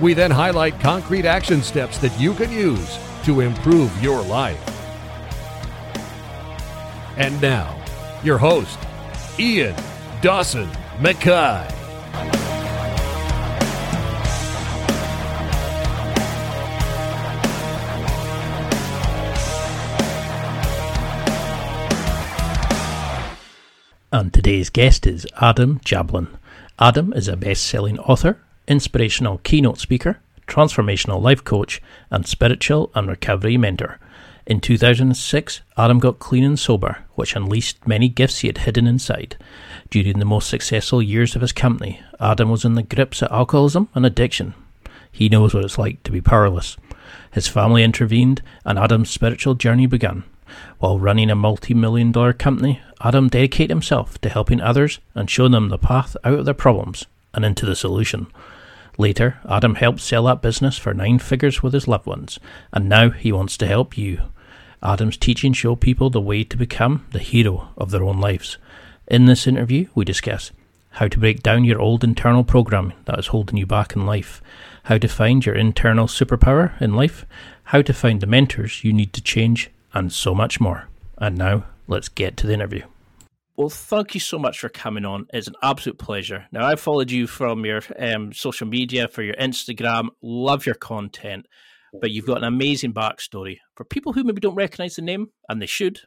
We then highlight concrete action steps that you can use to improve your life. And now, your host, Ian Dawson McKay. And today's guest is Adam Jablin. Adam is a best selling author, inspirational keynote speaker, transformational life coach, and spiritual and recovery mentor. In 2006, Adam got clean and sober, which unleashed many gifts he had hidden inside. During the most successful years of his company, Adam was in the grips of alcoholism and addiction. He knows what it's like to be powerless. His family intervened, and Adam's spiritual journey began. While running a multi million dollar company, Adam dedicated himself to helping others and showing them the path out of their problems and into the solution. Later, Adam helped sell that business for nine figures with his loved ones, and now he wants to help you. Adam's teachings show people the way to become the hero of their own lives. In this interview, we discuss how to break down your old internal programming that is holding you back in life, how to find your internal superpower in life, how to find the mentors you need to change, and so much more. And now, let's get to the interview. Well, thank you so much for coming on. It's an absolute pleasure. Now, I followed you from your um, social media for your Instagram. Love your content, but you've got an amazing backstory. For people who maybe don't recognize the name, and they should,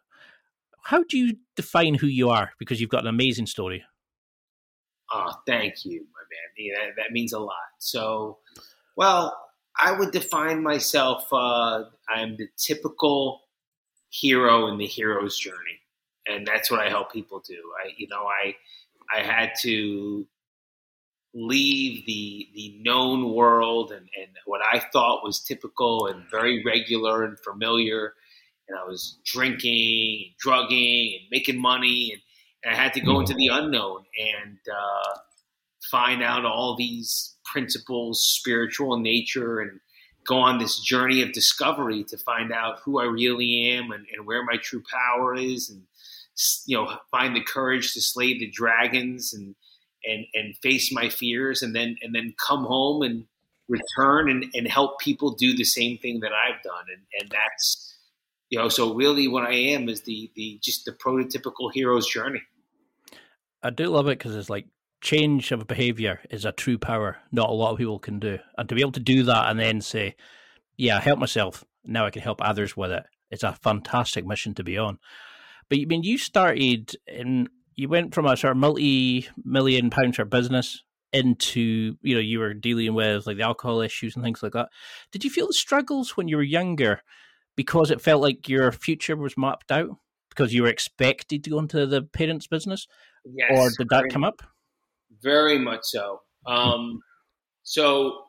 how do you define who you are? Because you've got an amazing story. Oh, thank you, my man. That, that means a lot. So, well, I would define myself. Uh, I'm the typical hero in the hero's journey and that's what I help people do. I, you know, I, I had to leave the the known world and, and what I thought was typical and very regular and familiar. And I was drinking, drugging, and making money, and, and I had to go into the unknown and uh, find out all these principles, spiritual in nature, and go on this journey of discovery to find out who I really am and, and where my true power is, and you know find the courage to slay the dragons and and and face my fears and then and then come home and return and, and help people do the same thing that I've done. And and that's you know so really what I am is the the just the prototypical hero's journey. I do love it because it's like change of behavior is a true power not a lot of people can do. And to be able to do that and then say yeah I help myself. Now I can help others with it. It's a fantastic mission to be on but I mean, you started in you went from a sort of multi-million pound sort of business into you know you were dealing with like the alcohol issues and things like that. Did you feel the struggles when you were younger because it felt like your future was mapped out because you were expected to go into the parents' business, yes, or did that come up? Very much so. Um, so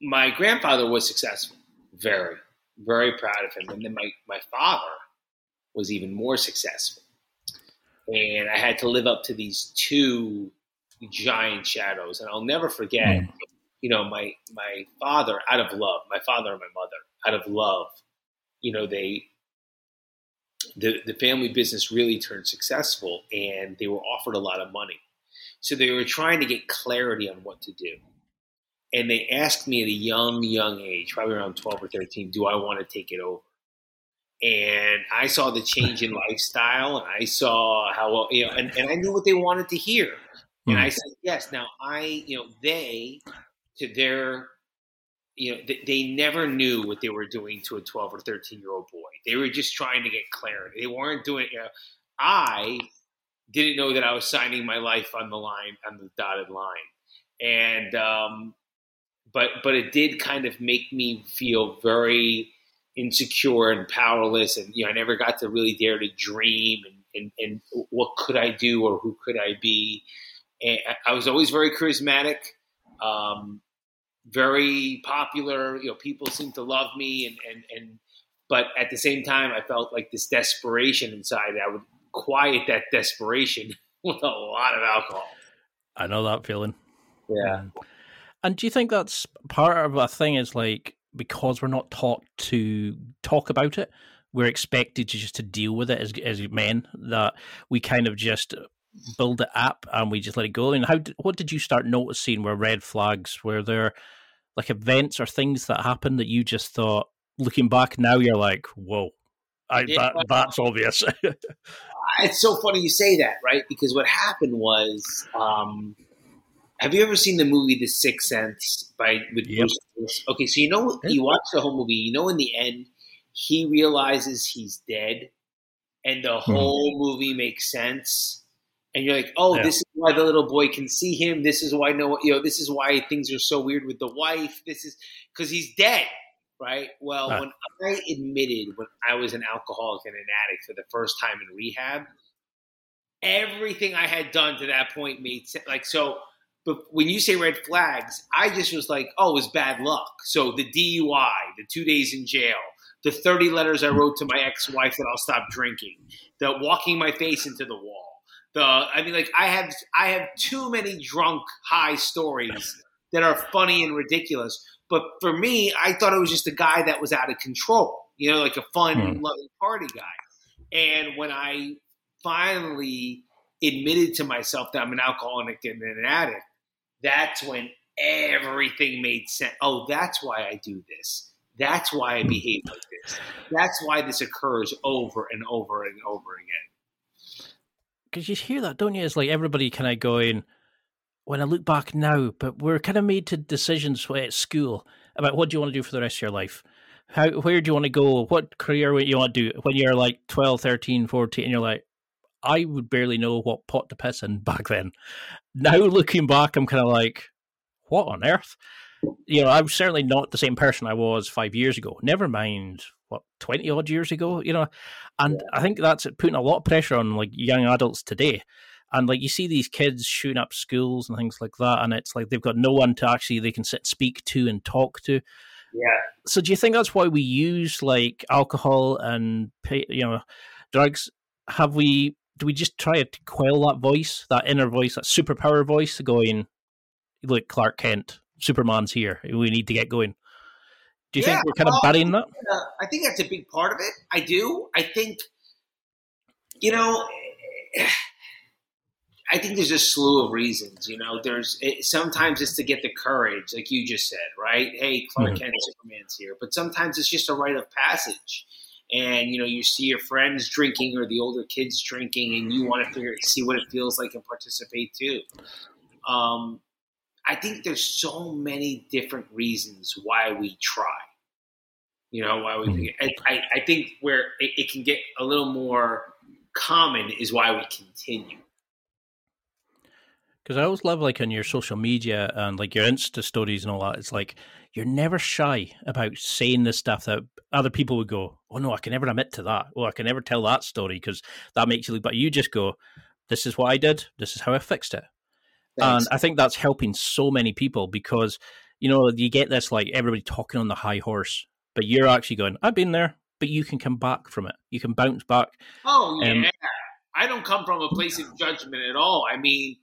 my grandfather was successful, very, very proud of him, and then my my father was even more successful. And I had to live up to these two giant shadows. And I'll never forget, mm. you know, my my father, out of love, my father and my mother, out of love, you know, they the, the family business really turned successful and they were offered a lot of money. So they were trying to get clarity on what to do. And they asked me at a young, young age, probably around 12 or 13, do I want to take it over? And I saw the change in lifestyle, and I saw how well, you know, and, and I knew what they wanted to hear, and I hmm. said yes. Now I, you know, they to their, you know, they, they never knew what they were doing to a twelve or thirteen year old boy. They were just trying to get clarity. They weren't doing. You know, I didn't know that I was signing my life on the line on the dotted line, and um, but but it did kind of make me feel very insecure and powerless and you know I never got to really dare to dream and, and, and what could I do or who could I be and I was always very charismatic um, very popular. You know, people seem to love me, and and and. But at the same time, I felt like this desperation inside. I would quiet that desperation with a lot of alcohol. I know that feeling. Yeah. And do you think that's part of a thing? Is like because we're not taught to talk about it, we're expected to just to deal with it as as men. That we kind of just build it up and we just let it go. And how? What did you start noticing were red flags? Were there like events or things that happened that you just thought, looking back now, you're like, whoa, I, that, that's obvious. it's so funny you say that, right? Because what happened was, um, have you ever seen the movie The Sixth Sense by with yep. Bruce? Okay, so you know you watch the whole movie. You know, in the end, he realizes he's dead, and the hmm. whole mm. movie makes sense. And you're like, oh, yeah. this is why the little boy can see him. This is why no, you know, this is why things are so weird with the wife. This is because he's dead right? Well, when I admitted when I was an alcoholic and an addict for the first time in rehab, everything I had done to that point made sense. Like, so, but when you say red flags, I just was like, oh, it was bad luck. So the DUI, the two days in jail, the 30 letters I wrote to my ex wife that I'll stop drinking, the walking my face into the wall. The, I mean, like I have, I have too many drunk high stories that are funny and ridiculous but for me, I thought it was just a guy that was out of control, you know, like a fun, mm. loving party guy. And when I finally admitted to myself that I'm an alcoholic and an addict, that's when everything made sense. Oh, that's why I do this. That's why I behave like this. That's why this occurs over and over and over again. Because you hear that, don't you? It's like everybody kind of going, when I look back now, but we're kind of made to decisions at school about what do you want to do for the rest of your life. How, where do you want to go? What career would you want to do when you're like 12, 13, 14, and you're like, I would barely know what pot to piss in back then. Now looking back, I'm kind of like, what on earth? You know, I'm certainly not the same person I was five years ago. Never mind what twenty odd years ago. You know, and I think that's putting a lot of pressure on like young adults today and like you see these kids shooting up schools and things like that and it's like they've got no one to actually they can sit speak to and talk to yeah so do you think that's why we use like alcohol and you know drugs have we do we just try to quell that voice that inner voice that superpower voice going like clark kent superman's here we need to get going do you yeah, think we're kind well, of burying that uh, i think that's a big part of it i do i think you know I think there's a slew of reasons. You know, there's it, sometimes it's to get the courage, like you just said, right? Hey, Clark mm-hmm. Kent, Superman's here. But sometimes it's just a rite of passage, and you know, you see your friends drinking or the older kids drinking, and you want to figure see what it feels like and participate too. Um, I think there's so many different reasons why we try. You know, why we. Mm-hmm. I, I think where it, it can get a little more common is why we continue because I always love like on your social media and like your Insta stories and all that. It's like you're never shy about saying this stuff that other people would go, "Oh no, I can never admit to that. Oh, I can never tell that story because that makes you look." But you just go, "This is what I did. This is how I fixed it." Thanks. And I think that's helping so many people because you know you get this like everybody talking on the high horse, but you're actually going, "I've been there." But you can come back from it. You can bounce back. Oh yeah, um, I don't come from a place of judgment at all. I mean,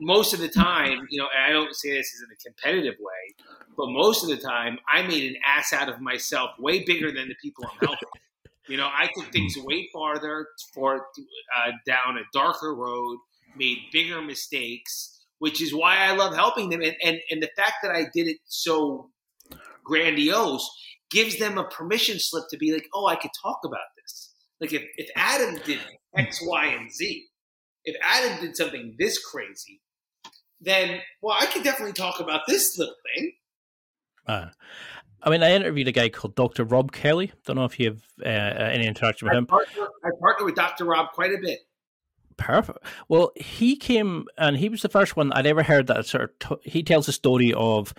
most of the time, you know, and I don't say this in a competitive way, but most of the time, I made an ass out of myself, way bigger than the people I'm helping. you know, I took things way farther for uh, down a darker road, made bigger mistakes, which is why I love helping them. And, and and the fact that I did it so grandiose gives them a permission slip to be like, oh, I could talk about this. Like if, if Adam did X, Y, and Z, if Adam did something this crazy, then well, I could definitely talk about this little thing. Uh, I mean, I interviewed a guy called Dr. Rob Kelly. Don't know if you have uh, any interaction with I him. Partner, I partner with Dr. Rob quite a bit. Perfect. Well, he came and he was the first one I'd ever heard that sort of. T- he tells a story of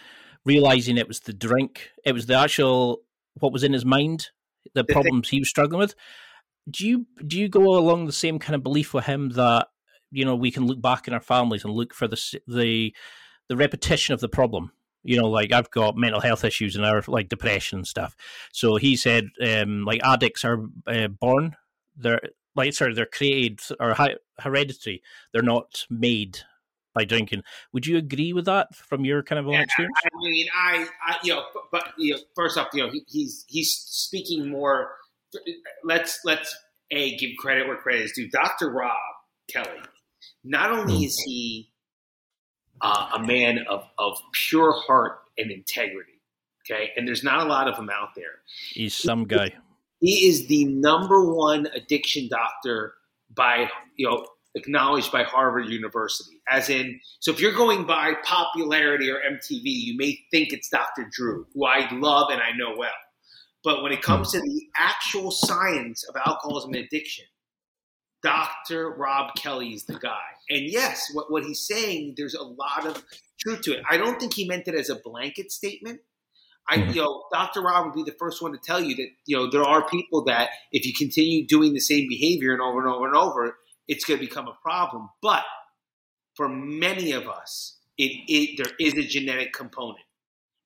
realizing it was the drink, it was the actual what was in his mind, the problems he was struggling with. Do you do you go along the same kind of belief with him that you know we can look back in our families and look for the the the repetition of the problem You know, like I've got mental health issues and our like depression and stuff. So he said, um, like addicts are uh, born, they're like sorry, they're created or hereditary. They're not made by drinking. Would you agree with that from your kind of own experience? I, mean, I, I, you know, but, but you know, first off, you know, he, he's he's speaking more. Let's let's a give credit where credit is due. Dr. Rob Kelly, not only is he uh, a man of of pure heart and integrity, okay, and there's not a lot of them out there. He's some guy. He is the number one addiction doctor by you know acknowledged by Harvard University. As in, so if you're going by popularity or MTV, you may think it's Dr. Drew, who I love and I know well. But when it comes to the actual science of alcoholism and addiction, Dr. Rob Kelly is the guy. And yes, what, what he's saying, there's a lot of truth to it. I don't think he meant it as a blanket statement. I, hmm. you know, Dr. Rob would be the first one to tell you that, you know, there are people that if you continue doing the same behavior and over and over and over, it's going to become a problem. But for many of us, it, it there is a genetic component,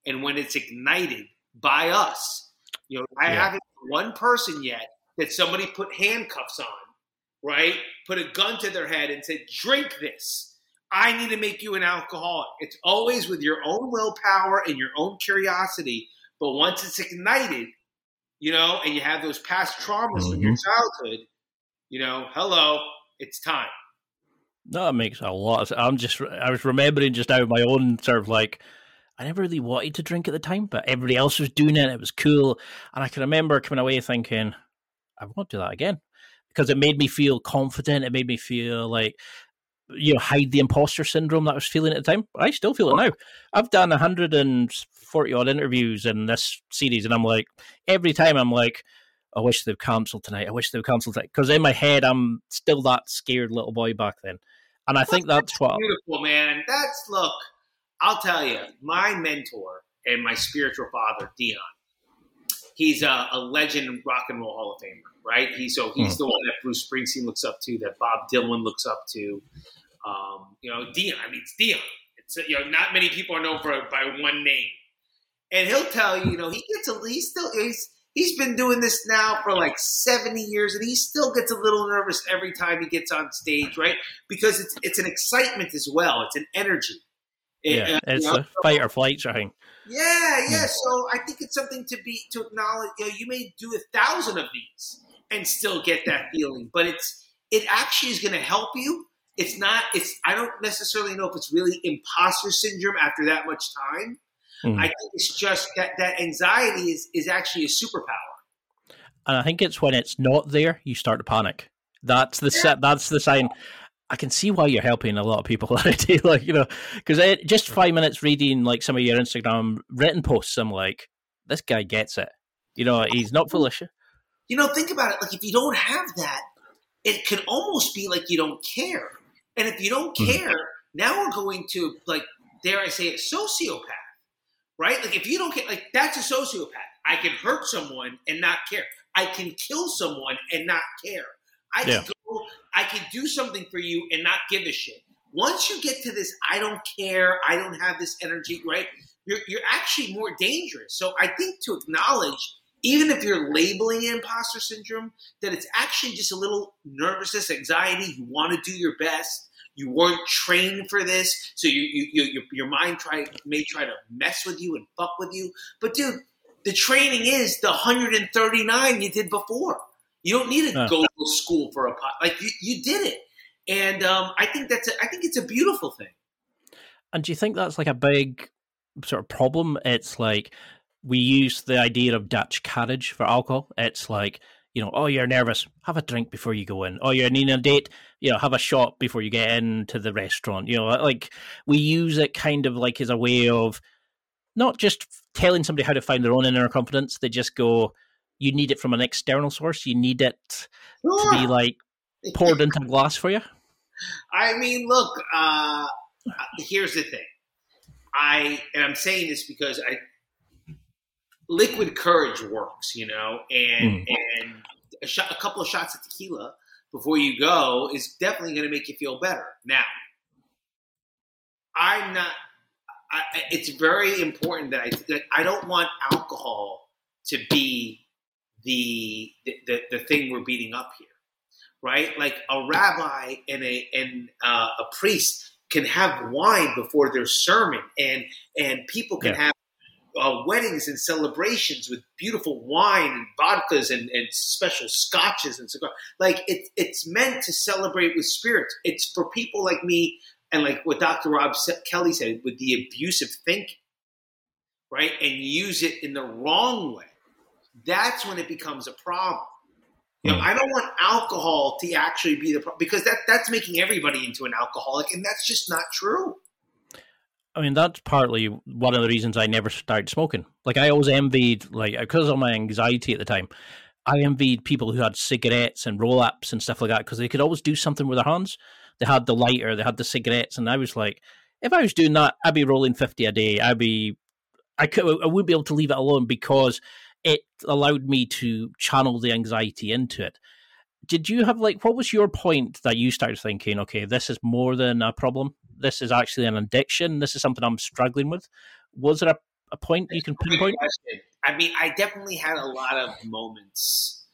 and when it's ignited by us, you know, I yeah. haven't one person yet that somebody put handcuffs on, right? Put a gun to their head and said, "Drink this." I need to make you an alcoholic. It's always with your own willpower and your own curiosity. But once it's ignited, you know, and you have those past traumas mm-hmm. from your childhood, you know, hello, it's time. No, it makes a lot of sense. I'm just, I was remembering just now my own sort of like, I never really wanted to drink at the time, but everybody else was doing it. It was cool. And I can remember coming away thinking, I won't do that again because it made me feel confident. It made me feel like, you know, hide the imposter syndrome that I was feeling at the time. I still feel it now. I've done 140 odd interviews in this series, and I'm like, every time I'm like, I wish they'd cancelled tonight. I wish they'd cancelled tonight. because in my head I'm still that scared little boy back then, and I think that's, that's what beautiful man. That's look. I'll tell you, my mentor and my spiritual father, Dion. He's a, a legend in rock and roll Hall of Famer, right? He so he's mm. the one that Bruce Springsteen looks up to, that Bob Dylan looks up to. Um, you know, Dion. I mean, it's Dion. It's you know, not many people are known for by one name, and he'll tell you, you know, he gets a he's still he's he's been doing this now for like 70 years and he still gets a little nervous every time he gets on stage right because it's it's an excitement as well it's an energy yeah and, it's you know, a fight or flight thing yeah yeah so i think it's something to be to acknowledge you know you may do a thousand of these and still get that feeling but it's it actually is going to help you it's not it's i don't necessarily know if it's really imposter syndrome after that much time Mm. I think it's just that that anxiety is is actually a superpower. And I think it's when it's not there you start to panic. That's the yeah. that's the sign. I can see why you're helping a lot of people already. like you know, because just five minutes reading like some of your Instagram written posts, I'm like, this guy gets it. You know, he's not foolish. You know, think about it. Like if you don't have that, it could almost be like you don't care. And if you don't hmm. care, mm. now we're going to like, dare I say it, sociopath right? Like if you don't get like that's a sociopath. I can hurt someone and not care. I can kill someone and not care. I yeah. can go, I can do something for you and not give a shit. Once you get to this, I don't care, I don't have this energy, right? You're, you're actually more dangerous. So I think to acknowledge, even if you're labeling imposter syndrome, that it's actually just a little nervousness, anxiety. You want to do your best you weren't trained for this, so you, you, you your, your mind try may try to mess with you and fuck with you. But dude, the training is the 139 you did before. You don't need to uh. go to school for a pot. Like you, you did it, and um, I think that's a, I think it's a beautiful thing. And do you think that's like a big sort of problem? It's like we use the idea of Dutch carriage for alcohol. It's like you know, oh, you're nervous, have a drink before you go in. Oh, you're needing a date, you know, have a shot before you get into the restaurant. You know, like we use it kind of like as a way of not just telling somebody how to find their own inner confidence. They just go, you need it from an external source. You need it to be like poured into a glass for you. I mean, look, uh, here's the thing. I and I'm saying this because I liquid courage works, you know, and mm. and a, shot, a couple of shots of tequila before you go is definitely going to make you feel better. Now, I'm not. I, it's very important that I like, I don't want alcohol to be the, the the thing we're beating up here, right? Like a rabbi and a and uh, a priest can have wine before their sermon, and and people can yeah. have uh, weddings and celebrations with beautiful wine and vodkas and, and special scotches and cigars. Like it, it's meant to celebrate with spirits. It's for people like me and like what Dr. Rob Kelly said with the abusive thinking, right? And use it in the wrong way. That's when it becomes a problem. You know, hmm. I don't want alcohol to actually be the problem because that that's making everybody into an alcoholic, and that's just not true. I mean, that's partly one of the reasons I never started smoking. Like, I always envied, like, because of my anxiety at the time, I envied people who had cigarettes and roll ups and stuff like that because they could always do something with their hands. They had the lighter, they had the cigarettes, and I was like, if I was doing that, I'd be rolling fifty a day. I'd be, I could, I wouldn't be able to leave it alone because it allowed me to channel the anxiety into it. Did you have like what was your point that you started thinking, okay, this is more than a problem? This is actually an addiction. This is something I'm struggling with. Was there a, a point you can pinpoint? I mean, I definitely had a lot of moments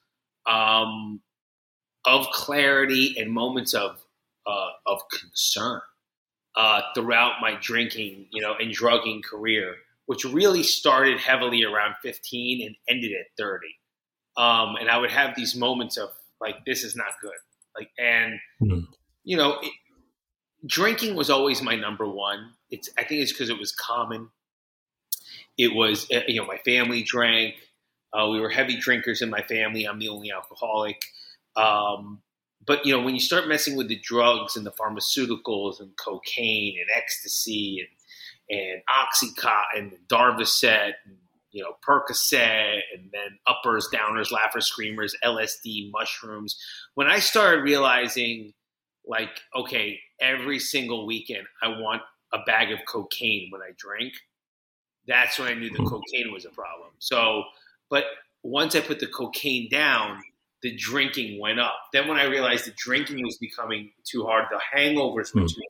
um, of clarity and moments of uh, of concern uh, throughout my drinking, you know, and drugging career which really started heavily around 15 and ended at 30. Um, and I would have these moments of like, this is not good. Like, and mm-hmm. you know, it, drinking was always my number one. It's, I think it's because it was common. It was, eh, you know, my family drank. Uh, we were heavy drinkers in my family. I'm the only alcoholic. Um, but you know, when you start messing with the drugs and the pharmaceuticals and cocaine and ecstasy and and Oxycontin and Darvocet and you know Percocet and then uppers, downers, laughers, screamers, LSD, mushrooms. When I started realizing, like, okay, every single weekend I want a bag of cocaine when I drink. That's when I knew the hmm. cocaine was a problem. So, but once I put the cocaine down, the drinking went up. Then when I realized the drinking was becoming too hard, the hangovers were mm. too.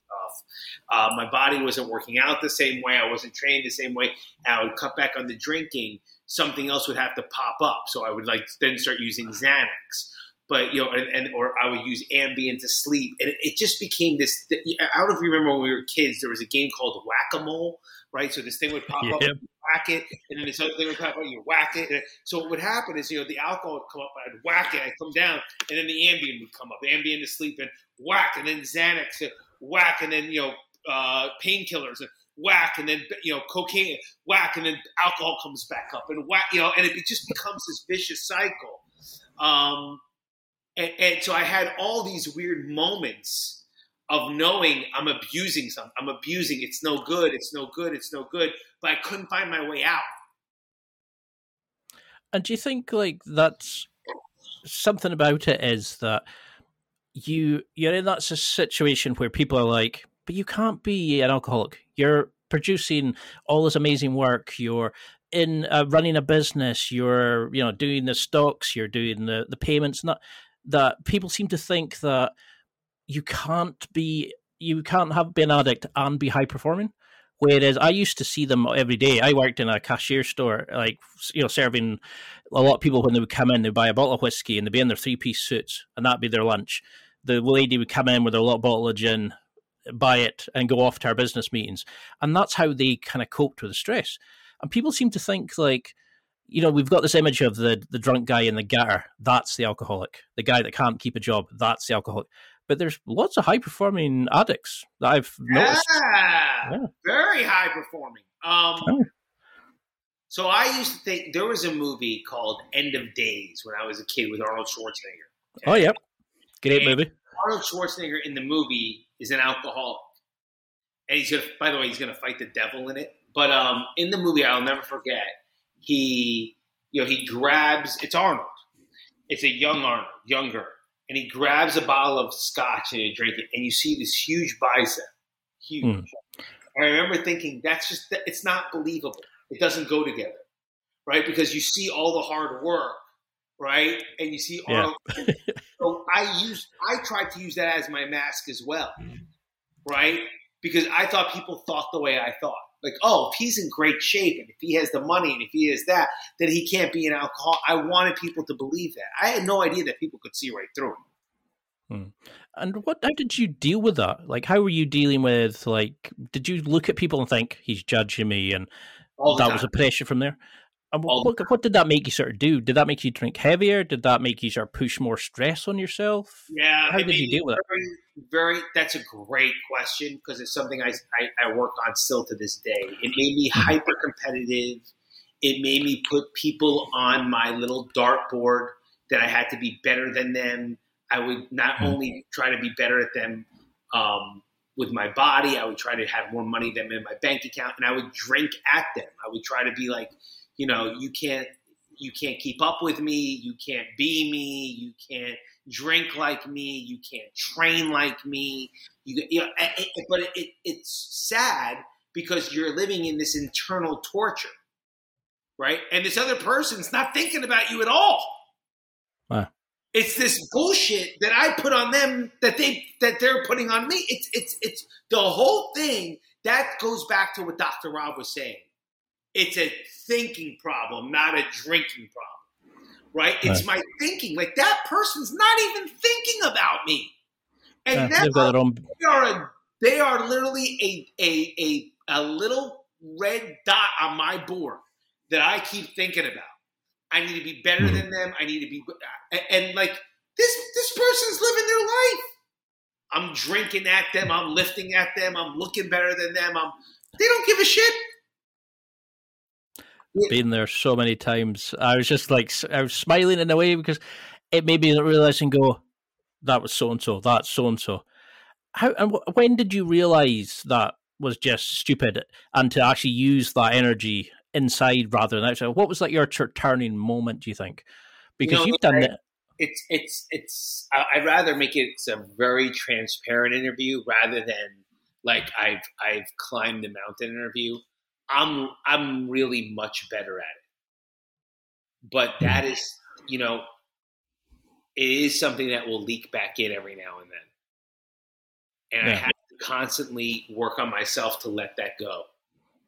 Uh, my body wasn't working out the same way. I wasn't trained the same way. And I would cut back on the drinking. Something else would have to pop up. So I would like then start using Xanax. But you know, and, and or I would use Ambien to sleep, and it, it just became this. I don't know if you remember when we were kids. There was a game called Whack a Mole, right? So this thing would pop up whack it, and then this other thing would come up, you whack it. And so what would happen is, you know, the alcohol would come up, I'd whack it, I'd come down, and then the Ambien would come up, Ambien to sleep, and whack, and then Xanax, whack, and then, you know, uh, painkillers, and whack, and then, you know, cocaine, whack, and then alcohol comes back up, and whack, you know, and it just becomes this vicious cycle. Um, and, and so I had all these weird moments of knowing I'm abusing something. I'm abusing. It's no good. It's no good. It's no good. But I couldn't find my way out. And do you think like that's something about it is that you you're in that situation where people are like, but you can't be an alcoholic. You're producing all this amazing work. You're in uh, running a business. You're you know doing the stocks. You're doing the the payments. Not that people seem to think that you can't be you can't have been an addict and be high performing. Whereas I used to see them every day. I worked in a cashier store, like you know, serving a lot of people when they would come in, they'd buy a bottle of whiskey and they'd be in their three piece suits, and that'd be their lunch. The lady would come in with a little bottle of gin, buy it, and go off to our business meetings, and that's how they kind of coped with the stress. And people seem to think like, you know, we've got this image of the the drunk guy in the gutter. That's the alcoholic. The guy that can't keep a job. That's the alcoholic but there's lots of high performing addicts that I've noticed. Yeah, yeah. very high performing. Um, oh. So I used to think there was a movie called End of Days when I was a kid with Arnold Schwarzenegger. Okay? Oh, yep. Great and movie. Arnold Schwarzenegger in the movie is an alcoholic. And he's gonna by the way, he's gonna fight the devil in it. But um, in the movie, I'll never forget, he you know, he grabs it's Arnold. It's a young Arnold, younger and he grabs a bottle of scotch and he drink it, and you see this huge bicep, huge. Mm. I remember thinking, that's just it's not believable. It doesn't go together, right? Because you see all the hard work, right, and you see all. Yeah. so I used, I tried to use that as my mask as well, right? Because I thought people thought the way I thought. Like, oh, if he's in great shape and if he has the money and if he has that, then he can't be an alcoholic. I wanted people to believe that. I had no idea that people could see right through it. Hmm. And what? How did you deal with that? Like, how were you dealing with? Like, did you look at people and think he's judging me, and that time. was a pressure from there? What, what, did that make you sort of do? Did that make you drink heavier? Did that make you sort of push more stress on yourself? Yeah. How did you deal with very, it? Very. That's a great question because it's something I, I, I work on still to this day. It made me Mm-hmm. hyper competitive. It made me put people on my little dartboard that I had to be better than them. I would not Mm-hmm. only try to be better at them um, with my body, I would try to have more money than in my bank account, and I would drink at them. I would try to be like, you know, you can't you can't keep up with me, you can't be me, you can't drink like me, you can't train like me. You, you know, it, it, but it, it's sad because you're living in this internal torture, right? And this other person's not thinking about you at all. Wow. It's this bullshit that I put on them that they that they're putting on me. It's it's it's the whole thing that goes back to what Dr. Rob was saying. It's a thinking problem, not a drinking problem. Right? It's right. my thinking. Like that person's not even thinking about me. And yeah, never, own... they are a, they are literally a, a a a little red dot on my board that I keep thinking about. I need to be better mm-hmm. than them. I need to be and, and like this this person's living their life. I'm drinking at them. I'm lifting at them. I'm looking better than them. I'm they don't give a shit. Been there so many times. I was just like I was smiling in a way because it made me realize and go, that was so and so. That's so and so. How and when did you realize that was just stupid and to actually use that energy inside rather than outside? What was like your turning moment? Do you think? Because you know, you've done it. It's it's it's. I'd rather make it a very transparent interview rather than like I've I've climbed the mountain interview. I'm I'm really much better at it, but that is you know it is something that will leak back in every now and then, and yeah. I have to constantly work on myself to let that go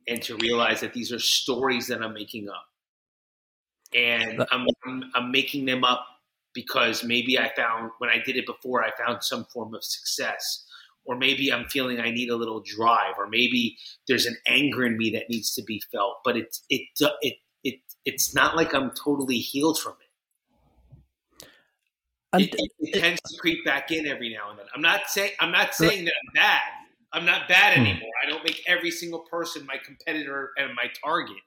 and to realize that these are stories that I'm making up, and I'm, I'm, I'm making them up because maybe I found when I did it before I found some form of success, or maybe I'm feeling I need a little drive, or maybe there's an anger in me that needs to be felt, but it's it it it it's not like I'm totally healed from it. It, it, it, tends to creep back in every now and then. I'm not saying I'm not saying that I'm bad. I'm not bad Hmm. anymore. I don't make every single person my competitor and my target,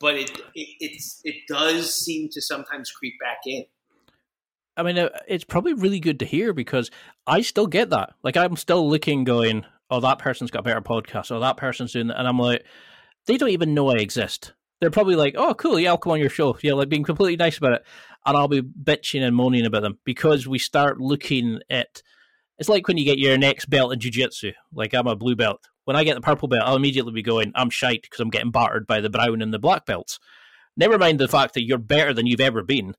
but it, it it's it does seem to sometimes creep back in. I mean, uh, it's probably really good to hear because I still get that. Like, I'm still looking, going, "Oh, that person's got a better podcast," or "That person's doing," that. and I'm like, they don't even know I exist. They're probably like, "Oh, cool, yeah, I'll come on your show." Yeah, like being completely nice about it, and I'll be bitching and moaning about them because we start looking at. It's like when you get your next belt in jiu-jitsu. Like I'm a blue belt. When I get the purple belt, I'll immediately be going, "I'm shite" because I'm getting battered by the brown and the black belts. Never mind the fact that you're better than you've ever been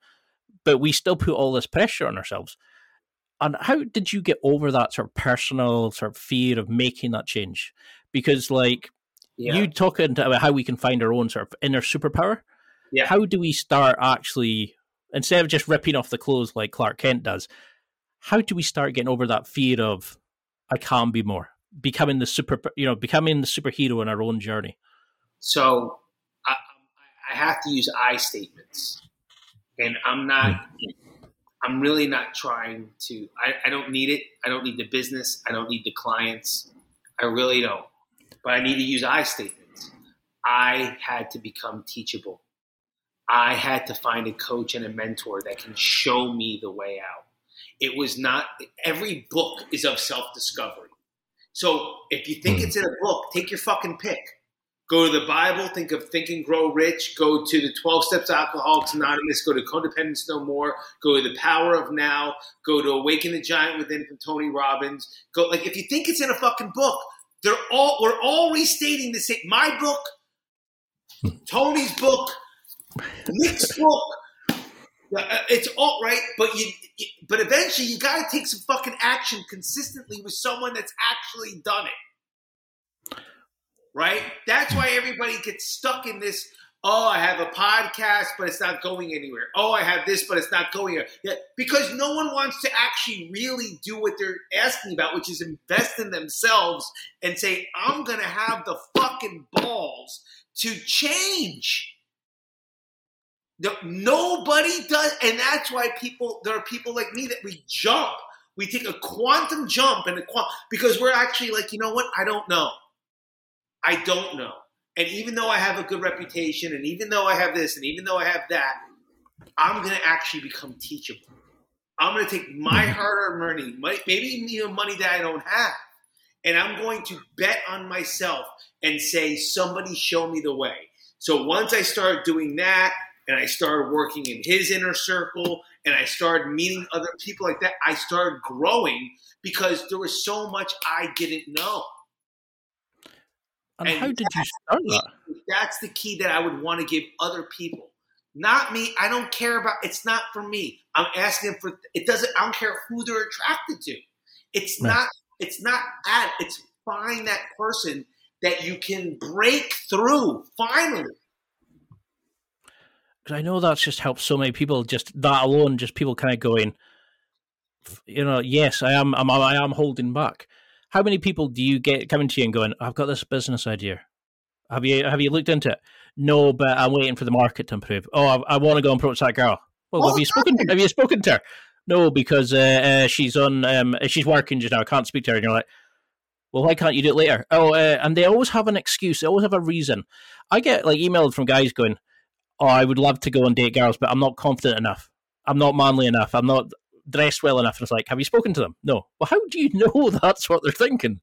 but we still put all this pressure on ourselves. And how did you get over that sort of personal sort of fear of making that change? Because like yeah. you talking about how we can find our own sort of inner superpower. Yeah. How do we start actually instead of just ripping off the clothes like Clark Kent does? How do we start getting over that fear of I can be more, becoming the super, you know, becoming the superhero in our own journey? So I, I have to use I statements and I'm not. Hmm. I'm really not trying to. I, I, don't need it. I don't need the business. I don't need the clients. I really don't. But I need to use I statements. I had to become teachable. I had to find a coach and a mentor that can show me the way out. It was not every book is of self discovery. So if you think hmm. it's in a book, take your fucking pick. Go to the Bible, think of Think and Grow Rich, go to the 12 Steps of Alcoholics Anonymous, go to Codependent No More, go to The Power of Now, go to Awaken the Giant Within from Tony Robbins. Go like if you think it's in a fucking book, they're all we're all restating the same my book, Tony's book, Nick's book. Uh, It's all right, but you, but eventually you got to take some fucking action consistently with someone that's actually done it. Right? That's why everybody gets stuck in this. Oh, I have a podcast, but it's not going anywhere. Oh, I have this, but it's not going anywhere. Yeah, because no one wants to actually really do what they're asking about, which is invest in themselves and say, I'm going to have the fucking balls to change. No, nobody does, and that's why people. There are people like me that we jump. We take a quantum jump and a quant because we're actually like, you know what? I don't know. I don't know. And even though I have a good reputation, and even though I have this, and even though I have that, I'm going to actually become teachable. I'm going to take my mm-hmm. hard-earned money, maybe even money that I don't have, and I'm going to bet on myself and say, "Somebody show me the way." So once I started doing that, and I started working in his inner circle, and I started meeting other people like that, I started growing because there was so much I didn't know. And, and how did you start that? That's the key that I would want to give other people. Not me. I don't care about. It's not for me. I'm asking for. It doesn't. I don't care who they're attracted to. It's right. not. It's not at. It's find that person that you can break through finally. Because I know that's just helped so many people. Just that alone, just people kind of going, you know, yes, I am. I'm, I am holding back how many people do you get coming to you and going, "I've got this business idea. Have you have you looked into it? No, but I'm waiting for the market to improve. Oh, I, I want to go and approach that girl. Well, have you spoken? Have you spoken to her? No, because uh, uh, she's on. Um, she's working just now. I can't speak to her. And you're like, well, why can't you do it later? Oh, uh, and they always have an excuse. They always have a reason. I get like emailed from guys going, "Oh, I would love to go and date girls, but I'm not confident enough. I'm not manly enough. I'm not dressed well enough. And it's like, have you spoken to them? No. Well, how do you know that's what they're thinking?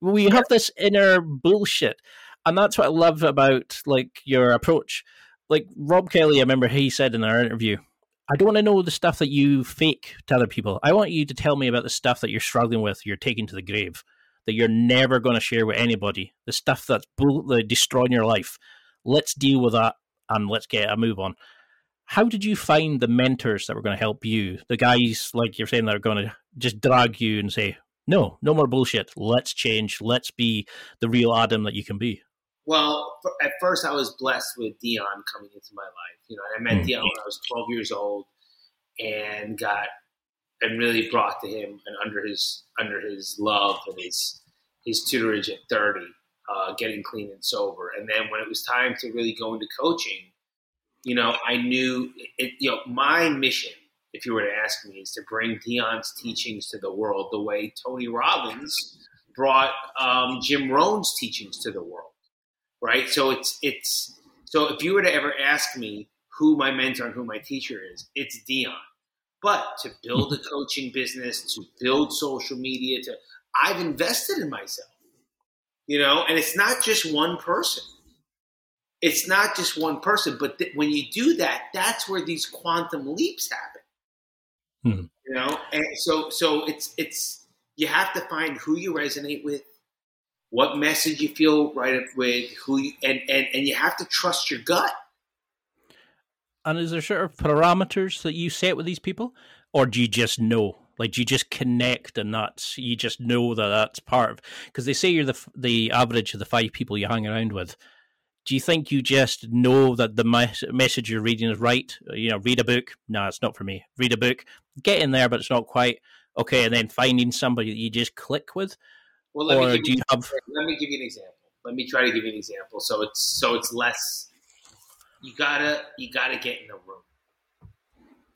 We have this inner bullshit. And that's what I love about like your approach. Like Rob Kelly, I remember he said in our interview, I don't want to know the stuff that you fake to other people. I want you to tell me about the stuff that you're struggling with, you're taking to the grave, that you're never going to share with anybody, the stuff that's bull- destroying your life. Let's deal with that and let's get a move on how did you find the mentors that were going to help you? The guys, like you're saying, that are going to just drag you and say, no, no more bullshit. Let's change. Let's be the real Adam that you can be. Well, at first I was blessed with Dion coming into my life. You know, I met mm. Dion when I was 12 years old and got and really brought to him and under his under his love and his his tutorage at 30, uh, getting clean and sober. And then when it was time to really go into coaching, you know, I knew it, you know, my mission, if you were to ask me, is to bring Dion's teachings to the world the way Tony Robbins brought um, Jim Rohn's teachings to the world, right? So it's it's so if you were to ever ask me who my mentor and who my teacher is, it's Dion. But to build a coaching business, to build social media, to I've invested in myself, you know, and it's not just one person it's not just one person, but th- when you do that, that's where these quantum leaps happen. Hmm. You know, and so so it's it's you have to find who you resonate with, what message you feel right with, who you, and and and you have to trust your gut. And is there sort of parameters that you set with these people, or do you just know? Like, do you just connect, and that's you just know that that's part of? Because they say you're the the average of the five people you hang around with do you think you just know that the mes- message you're reading is right? Uh, you know, read a book. No, it's not for me. Read a book, get in there, but it's not quite okay. And then finding somebody that you just click with. Well, let or me do you have? Let me give you an example. Let me try to give you an example. So it's so it's less. You gotta you gotta get in the room.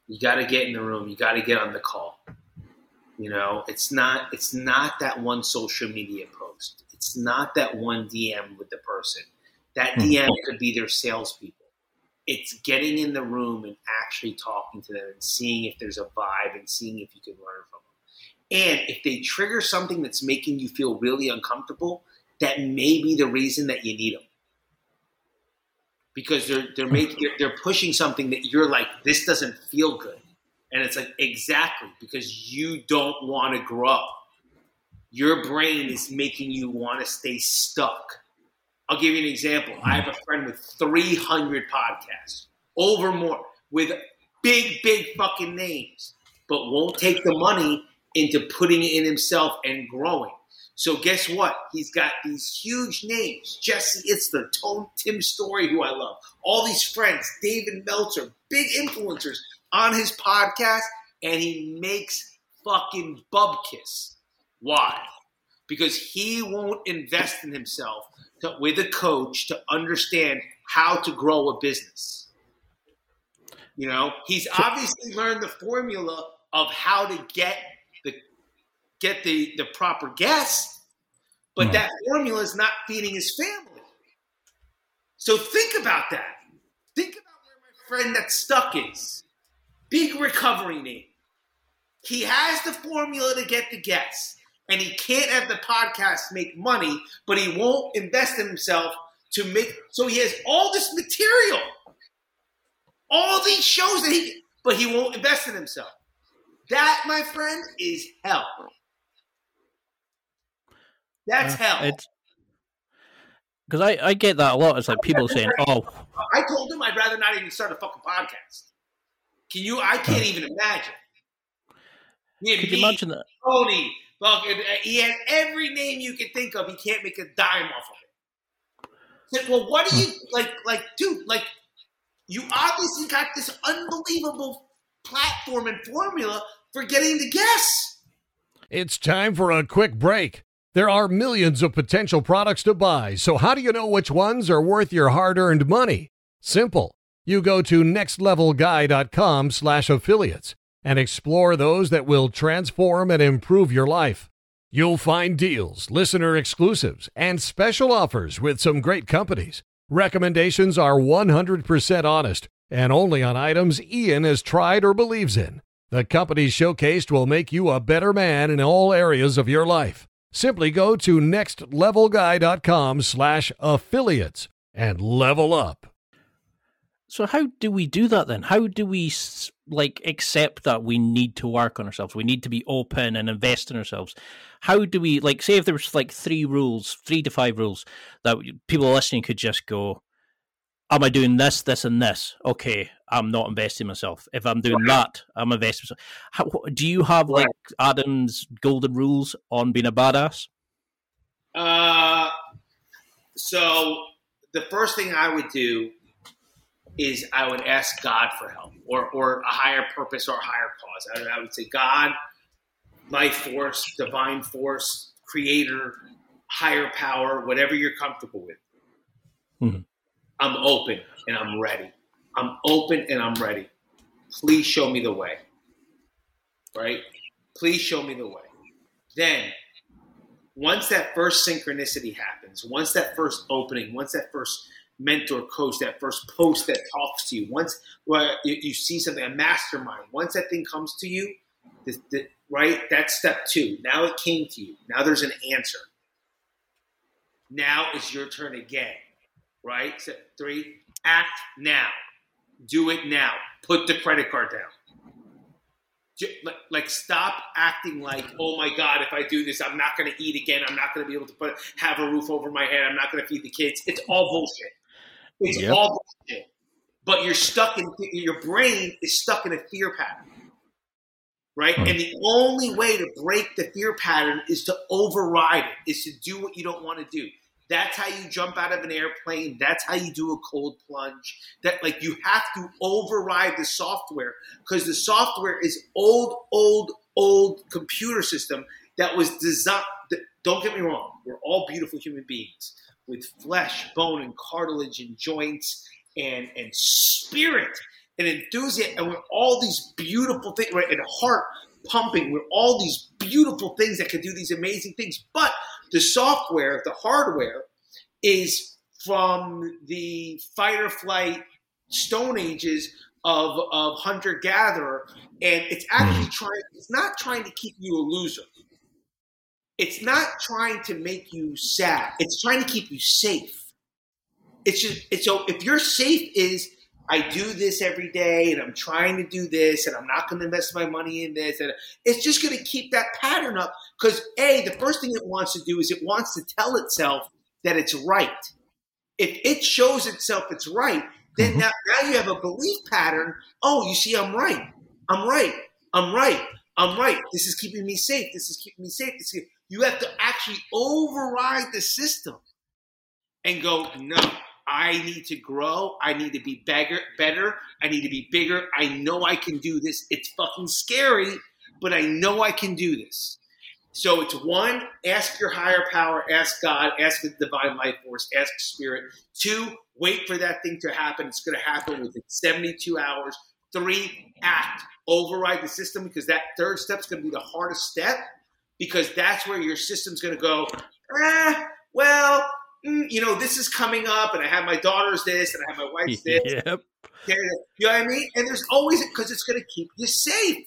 You gotta get in the room. You gotta get on the call. You know, it's not it's not that one social media post. It's not that one DM with the person that DM hmm. could be their salespeople. It's getting in the room and actually talking to them and seeing if there's a vibe and seeing if you can learn from them. And if they trigger something that's making you feel really uncomfortable, that may be the reason that you need them. Because they're they're making they're, they're pushing something that you're like this doesn't feel good, and it's like exactly because you don't want to grow. Your brain is making you want to stay stuck I'll give you an example. I have a friend with 300 podcasts, over more, with big, big fucking names, but won't take the money into putting it in himself and growing. So guess what? He's got these huge names. Jesse Itzler, Tone, Tim Storey, who I love. All these friends, David Meltzer, big influencers on his podcast, and he makes fucking bubkiss. Why? Because he won't invest in himself to, with a coach to understand how to grow a business. You know, he's obviously learned the formula of how to get the get the the proper guests, but mm. that formula is not feeding his family. So think about that. Think about where my friend that's stuck is. Big recovery name. He has the formula to get the guests, and he can't have the podcast make money, but he won't invest in himself to make. So he has all this material, all these shows that he, but he won't invest in himself. That, my friend, is hell. That's uh, hell. Because I, I get that a lot. It's like people saying, "Oh, I told him I'd rather not even start a fucking podcast." Can you? I can't even imagine. Could you imagine that? Tony, fucking, uh, he had every name you could think of. He can't make a dime off of it. Said, well, what do you like? Like, dude, like, you obviously got this unbelievable platform and formula for getting the guests. It's time for a quick break. There are millions of potential products to buy, so how do you know which ones are worth your hard-earned money? Simple. You go to nextlevelguy.com slash affiliates and explore those that will transform and improve your life. You'll find deals, listener exclusives, and special offers with some great companies. Recommendations are 100% honest and only on items Ian has tried or believes in. The companies showcased will make you a better man in all areas of your life. Simply go to nextlevelguy.com slash affiliates and level up. So how do we do that then? How do we like accept that we need to work on ourselves? We need to be open and invest in ourselves. How do we like say if there was like three rules, three to five rules that people listening could just go, am I doing this, this, and this? Okay, I'm not investing myself. If I'm doing that, I'm investing myself. How, do you have like Adam's golden rules on being a badass? Uh, so the first thing I would do is I would ask God for help or, or a higher purpose or a higher cause. I, I would say, God, life force, divine force, creator, higher power, whatever you're comfortable with. Mm-hmm. I'm open and I'm ready. I'm open and I'm ready. Please show me the way. Right? Please show me the way. Then, once that first synchronicity happens, once that first opening, once that first mentor coach, that first post that talks to you, once well, you, see something, a mastermind, once that thing comes to you, the, the, right? That's step two. Now it came to you. Now there's an answer. Now is your turn again, right? Step three, act now. Do it now. Put the credit card down. Like, stop acting like, oh my God, if I do this, I'm not going to eat again. I'm not going to be able to put have a roof over my head. I'm not going to feed the kids. It's all bullshit. It's yep. all bullshit. But you're stuck in your brain is stuck in a fear pattern, right? Hmm. And the only way to break the fear pattern is to override it, is to do what you don't want to do. That's how you jump out of an airplane. That's how you do a cold plunge. That like you have to override the software because the software is old, old, old computer system that was designed. Don't get me wrong. We're all beautiful human beings with flesh, bone, and cartilage, and joints, and and spirit, and enthusiasm, and we're all these beautiful things, right? And heart pumping. We're all these beautiful things that can do these amazing things, but the software, the hardware, is from the fight or flight stone ages of, of hunter gatherer, and it's actually hmm. trying. It's not trying to keep you a loser. It's not trying to make you sad. It's trying to keep you safe. It's just it's so if your safe is I do this every day and I'm trying to do this and I'm not going to invest my money in this. And it's just going to keep that pattern up because, A, the first thing it wants to do is it wants to tell itself that it's right. If it shows itself it's right, then mm-hmm. now, now you have a belief pattern. Oh, you see, I'm right. I'm right. I'm right. I'm right. This is keeping me safe. This is keeping me safe. This is, you have to actually override the system and go, no, I need to grow. I need to be beggar, better. I need to be bigger. I know I can do this. It's fucking scary, but I know I can do this. So it's one, ask your higher power, ask God, ask the divine life force, ask spirit. Two, wait for that thing to happen. It's going to happen within 72 hours. Three, act. Override the system because that third step is going to be the hardest step because that's where your system's going to go, eh, well, mm, you know, this is coming up and I have my daughter's this and I have my wife's this. Yep. You know what I mean? And there's always, because it's going to keep you safe.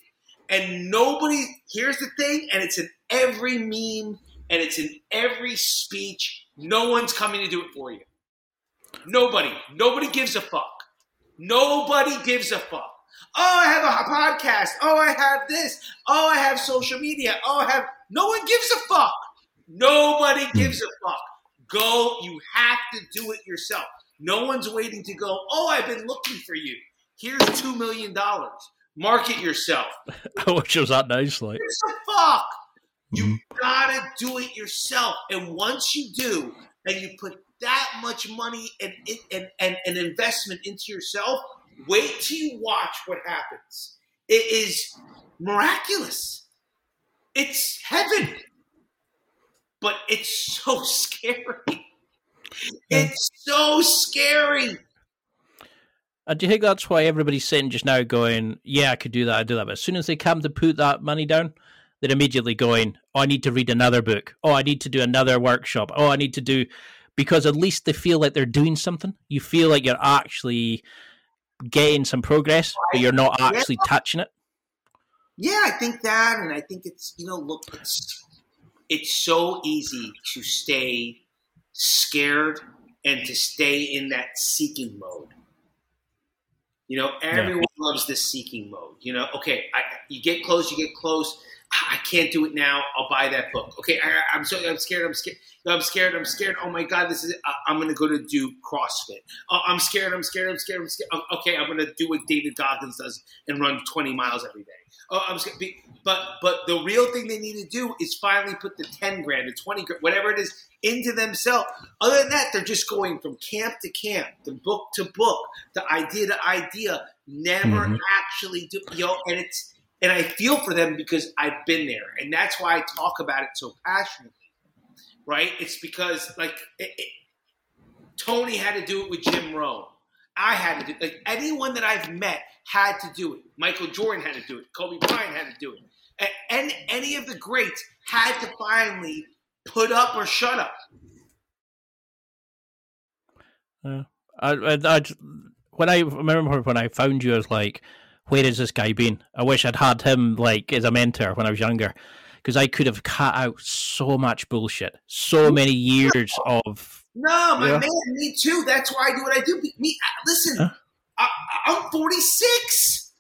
And nobody, here's the thing, and it's in every meme and it's in every speech. No one's coming to do it for you. Nobody. Nobody gives a fuck. Nobody gives a fuck. Oh, I have a podcast. Oh, I have this. Oh, I have social media. Oh, I have. No one gives a fuck. Nobody hmm. gives a fuck. Go. You have to do it yourself. No one's waiting to go, oh, I've been looking for you. Here's $2 million. Market yourself. I wish oh, it was that nice. Like, Gives a fuck. You hmm. gotta do it yourself. And once you do, and you put that much money and, and, and, and investment into yourself, wait till you watch what happens. It is miraculous. It's heaven. But it's so scary. It's so scary. And do you think that's why everybody's sitting just now going, yeah, I could do that, I do that. But as soon as they come to put that money down, they're immediately going, oh, I need to read another book. Oh, I need to do another workshop. Oh, I need to do, because at least they feel like they're doing something. You feel like you're actually getting some progress, but you're not actually touching it. Yeah, I think that, and I think it's you know, look, it's it's so easy to stay scared and to stay in that seeking mode. You know, everyone loves this seeking mode. You know, okay, I, you get close, you get close. I can't do it now. I'll buy that book. Okay, I, am so I'm scared. I'm scared. I'm scared. I'm scared. Oh my god, this is. Uh, I'm going to go to do CrossFit. Oh, I'm scared. I'm scared. I'm scared. I'm scared. Okay, I'm going to do what David Goggins does and run 20 miles every day. Oh, I'm scared. But but the real thing they need to do is finally put the 10 grand, the 20 grand, whatever it is, into themselves. Other than that, they're just going from camp to camp, the book to book, the idea to idea, never mm-hmm. actually do. Yo, know, and it's and I feel for them because I've been there, and that's why I talk about it so passionately. Right? It's because like it, it, Tony had to do it with Jim Rohn. I had to do it. like anyone that I've met had to do it. Michael Jordan had to do it. Kobe Bryant had to do it. And any of the greats had to finally put up or shut up. Uh, I, I, I, when I remember when I found you, I was like, where has this guy been? I wish I'd had him like as a mentor when I was younger, because I could have cut out so much bullshit, so many years of. No, my yeah. man, me too. That's why I do what I do. Me, listen, huh? I, I'm 46.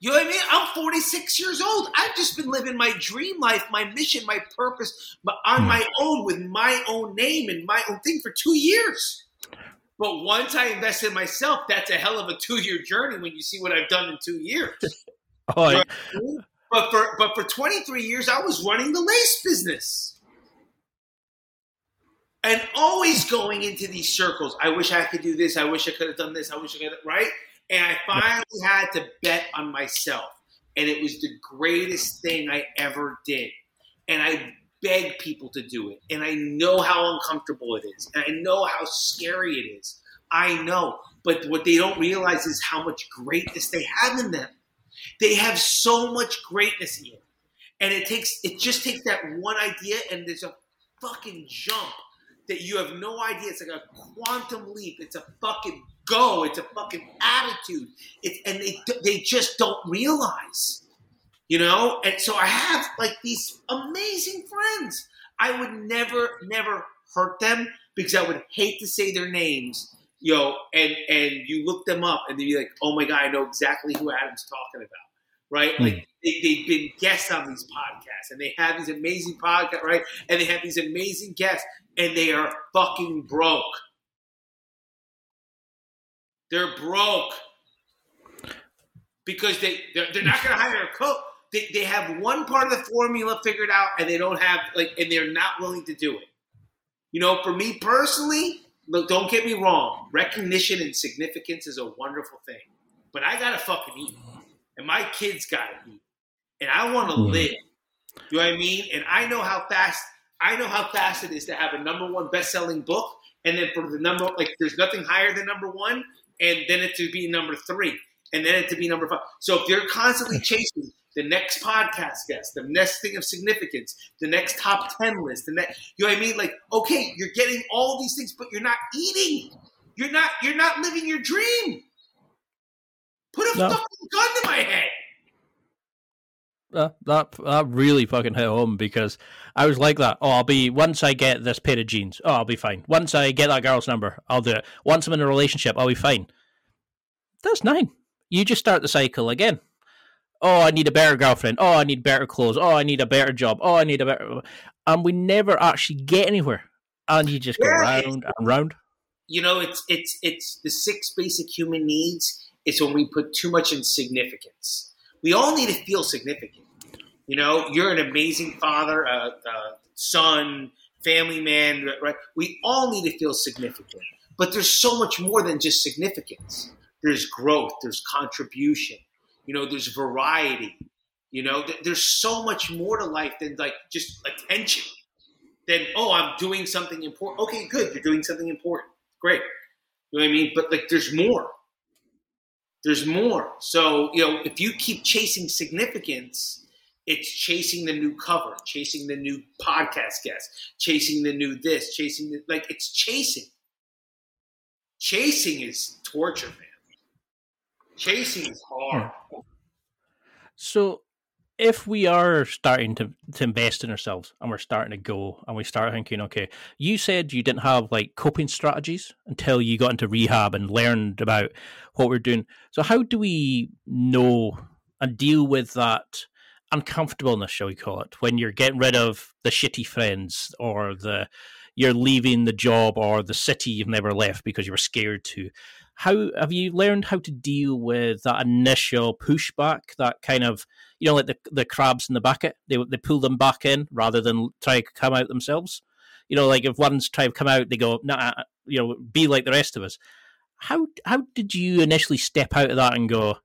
You know what I mean? I'm 46 years old. I've just been living my dream life, my mission, my purpose, but on hmm. my own with my own name and my own thing for two years. But once I invest in myself, that's a hell of a two year journey when you see what I've done in two years. oh, you know I? But for but for 23 years, I was running the lace business. And always going into these circles. I wish I could do this. I wish I could have done this. I wish I could, right? And I finally had to bet on myself. And it was the greatest thing I ever did. And I beg people to do it. And I know how uncomfortable it is. And I know how scary it is. I know. But what they don't realize is how much greatness they have in them. They have so much greatness in them. And it takes it just takes that one idea and there's a fucking jump that you have no idea. It's like a quantum leap. It's a fucking go. It's a fucking attitude. It's and they they just don't realize, you know. And so I have like these amazing friends. I would never never hurt them because I would hate to say their names, yo. And and you look them up and they'd be like, oh my god, I know exactly who Adam's talking about right? Mm. Like they, they've been guests on these podcasts and they have these amazing podcasts, right? And they have these amazing guests and they are fucking broke. They're broke because they they're, they're not going to hire a coach. They, they have one part of the formula figured out and they don't have like and they're not willing to do it. You know, for me personally, look, don't get me wrong, recognition and significance is a wonderful thing. But I gotta fucking eat. And my kids gotta eat. And I wanna mm. live. You know what I mean? And I know how fast I know how fast it is to have a number one best selling book and then for the number like there's nothing higher than number one, and then it to be number three, and then it to be number five. So if you're constantly chasing the next podcast guest, the next thing of significance, the next top 10 list, the next, you know what I mean? Like, okay, you're getting all these things, but you're not eating. You're not, you're not living your dream. Put a no. fucking gun to my head. Uh, that that really fucking hit home because I was like that. Oh, I'll be once I get this pair of jeans. Oh, I'll be fine. Once I get that girl's number, I'll do it. Once I'm in a relationship, I'll be fine. That's nine. You just start the cycle again. Oh, I need a better girlfriend. Oh, I need better clothes. Oh, I need a better job. Oh, I need a better. And we never actually get anywhere, and you just go yeah, round and round. You know, it's it's it's the six basic human needs. It's when we put too much in significance. We all need to feel significant you know, you're an amazing father, a, a son, family man, right? We all need to feel significant. But there's so much more than just significance. There's growth, there's contribution, you know, there's variety. You know, there's so much more to life than like just attention. Then, oh, I'm doing something important. Okay, good. You're doing something important. Great. You know what I mean? But like, there's more. There's more. So, you know, if you keep chasing significance, it's chasing the new cover, chasing the new podcast guest, chasing the new this, chasing the, like it's chasing. Chasing is torture, man. Chasing is hard. So, if we are starting to, to invest in ourselves and we're starting to go and we start thinking, okay, you said you didn't have like coping strategies until you got into rehab and learned about what we're doing. So, how do we know and deal with that? uncomfortableness, shall we call it, when you're getting rid of the shitty friends or the you're leaving the job or the city you've never left because you were scared to. How have you learned how to deal with that initial pushback, that kind of you know, like the the crabs in the bucket, they they pull them back in rather than try to come out themselves. You know, like if one's try to come out, they go, nah, uh, uh, you know, be like the rest of us. How how did you initially step out of that and go,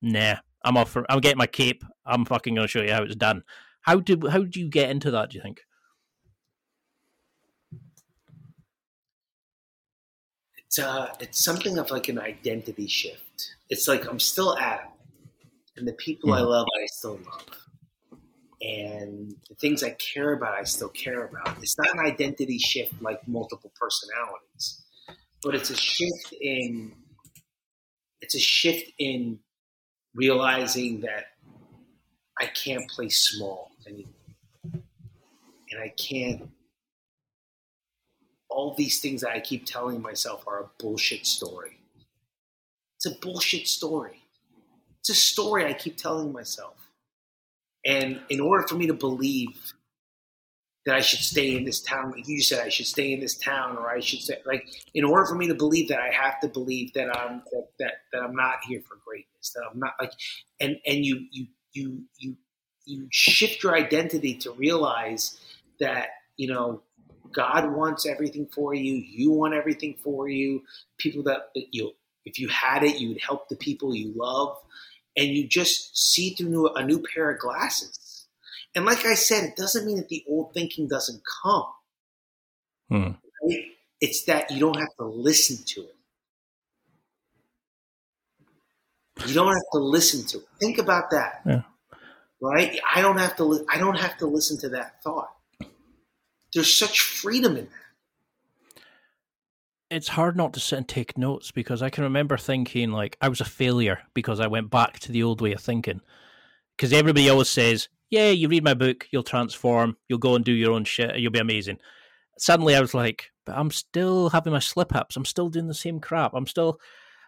nah, I'm off. For, I'm getting my cape. I'm fucking going to show you how it's done. How did how do you get into that? Do you think? It's uh, it's something of like an identity shift. It's like I'm still Adam, and the people I love, I still love, and the things I care about, I still care about. It's not an identity shift like multiple personalities, but it's a shift in. It's a shift in realizing that I can't play small anymore. And I can't, all these things that I keep telling myself are a bullshit story. It's a bullshit story. It's a story I keep telling myself. And in order for me to believe that I should stay in this town. Like you said, I should stay in this town, or I should say, like, in order for me to believe that, I have to believe that I'm that that, that I'm not here for greatness. That I'm not like, and and you you you you you shift your identity to realize that you know God wants everything for you. You want everything for you. People that you, if you had it, you would help the people you love, and you just see through a new pair of glasses and like I said, it doesn't mean that the old thinking doesn't come. Hmm. Right? It's that you don't have to listen to it. You don't have to listen to it. Think about that. Yeah. Right? I don't have to. Li- I don't have to listen to that thought. There's such freedom in that it's hard not to sit and take notes because I can remember thinking like I was a failure because I went back to the old way of thinking. Because everybody always says yeah, you read my book, you'll transform, you'll go and do your own shit, you'll be amazing. Suddenly I was like, but I'm still having my slip ups. I'm still doing the same crap. I'm still.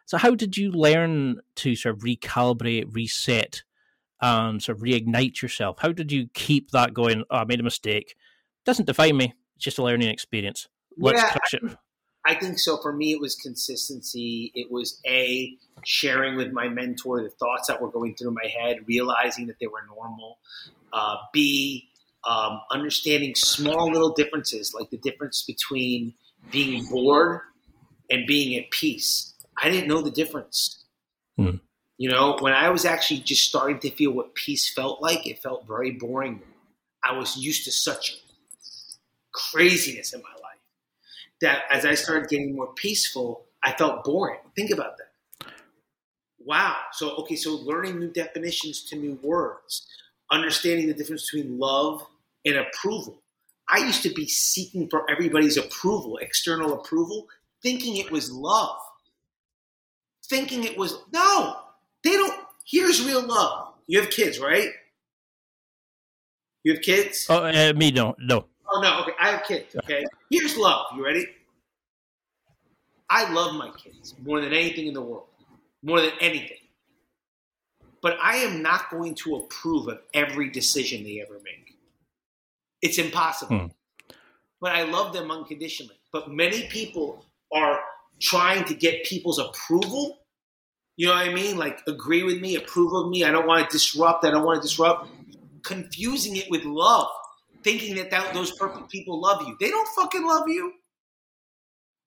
So, how did you learn to sort of recalibrate, reset, and sort of reignite yourself? How did you keep that going? Oh, I made a mistake. Doesn't define me. It's just a learning experience. Let's yeah, crush it. I think so. For me, it was consistency. It was a sharing with my mentor the thoughts that were going through my head, realizing that they were normal. Uh, B, um, understanding small little differences, like the difference between being bored and being at peace. I didn't know the difference. Hmm. You know, when I was actually just starting to feel what peace felt like, it felt very boring. I was used to such craziness in my life that as I started getting more peaceful, I felt boring. Think about that. Wow. So, okay, so learning new definitions to new words, understanding the difference between love and approval. I used to be seeking for everybody's approval, external approval, thinking it was love. Thinking it was, no, they don't. Here's real love. You have kids, right? You have kids? Oh, uh, me, no. No. Oh, no. Okay. I have kids. Okay. Here's love. You ready? I love my kids more than anything in the world, more than anything. But I am not going to approve of every decision they ever make. It's impossible. Hmm. But I love them unconditionally. But many people are trying to get people's approval. You know what I mean? Like agree with me, approve of me. I don't want to disrupt. I don't want to disrupt. Confusing it with love, thinking that, that those perfect people love you. They don't fucking love you.